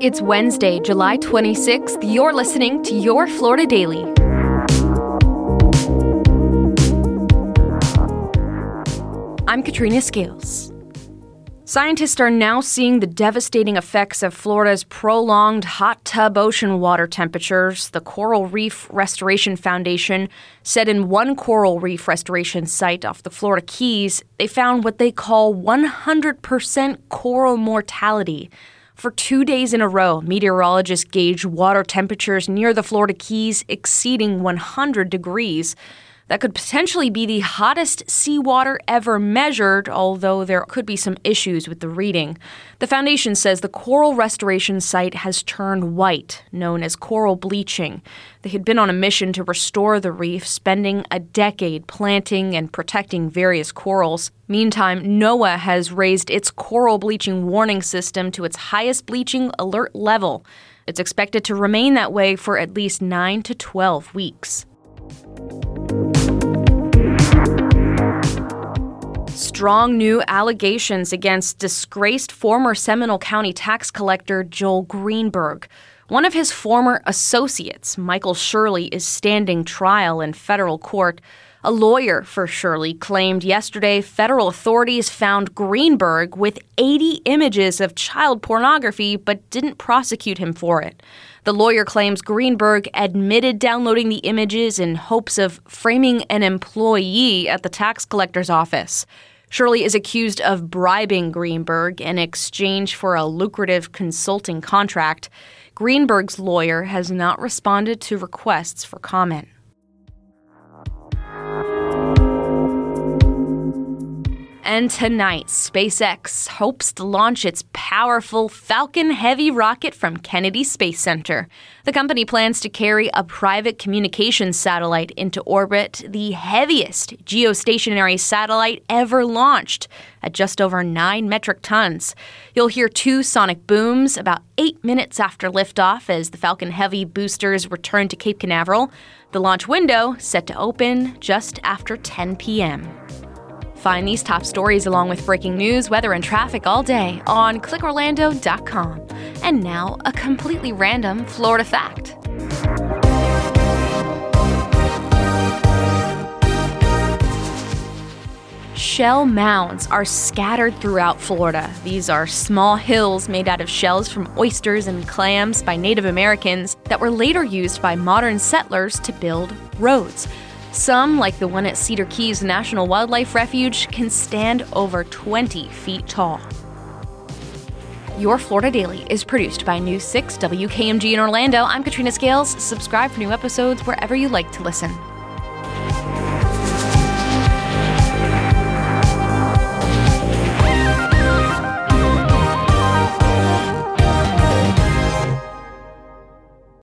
It's Wednesday, July 26th. You're listening to Your Florida Daily. I'm Katrina Scales. Scientists are now seeing the devastating effects of Florida's prolonged hot tub ocean water temperatures. The Coral Reef Restoration Foundation said in one coral reef restoration site off the Florida Keys, they found what they call 100% coral mortality. For two days in a row, meteorologists gauged water temperatures near the Florida Keys exceeding 100 degrees. That could potentially be the hottest seawater ever measured, although there could be some issues with the reading. The foundation says the coral restoration site has turned white, known as coral bleaching. They had been on a mission to restore the reef, spending a decade planting and protecting various corals. Meantime, NOAA has raised its coral bleaching warning system to its highest bleaching alert level. It's expected to remain that way for at least 9 to 12 weeks. Strong new allegations against disgraced former Seminole County tax collector Joel Greenberg. One of his former associates, Michael Shirley, is standing trial in federal court. A lawyer for Shirley claimed yesterday federal authorities found Greenberg with 80 images of child pornography but didn't prosecute him for it. The lawyer claims Greenberg admitted downloading the images in hopes of framing an employee at the tax collector's office. Shirley is accused of bribing Greenberg in exchange for a lucrative consulting contract. Greenberg's lawyer has not responded to requests for comment. And tonight, SpaceX hopes to launch its powerful Falcon Heavy rocket from Kennedy Space Center. The company plans to carry a private communications satellite into orbit, the heaviest geostationary satellite ever launched, at just over 9 metric tons. You'll hear two sonic booms about eight minutes after liftoff as the Falcon Heavy boosters return to Cape Canaveral. The launch window set to open just after 10 p.m. Find these top stories along with breaking news, weather, and traffic all day on clickorlando.com. And now, a completely random Florida fact. Shell mounds are scattered throughout Florida. These are small hills made out of shells from oysters and clams by Native Americans that were later used by modern settlers to build roads. Some, like the one at Cedar Keys National Wildlife Refuge, can stand over 20 feet tall. Your Florida Daily is produced by News 6 WKMG in Orlando. I'm Katrina Scales. Subscribe for new episodes wherever you like to listen.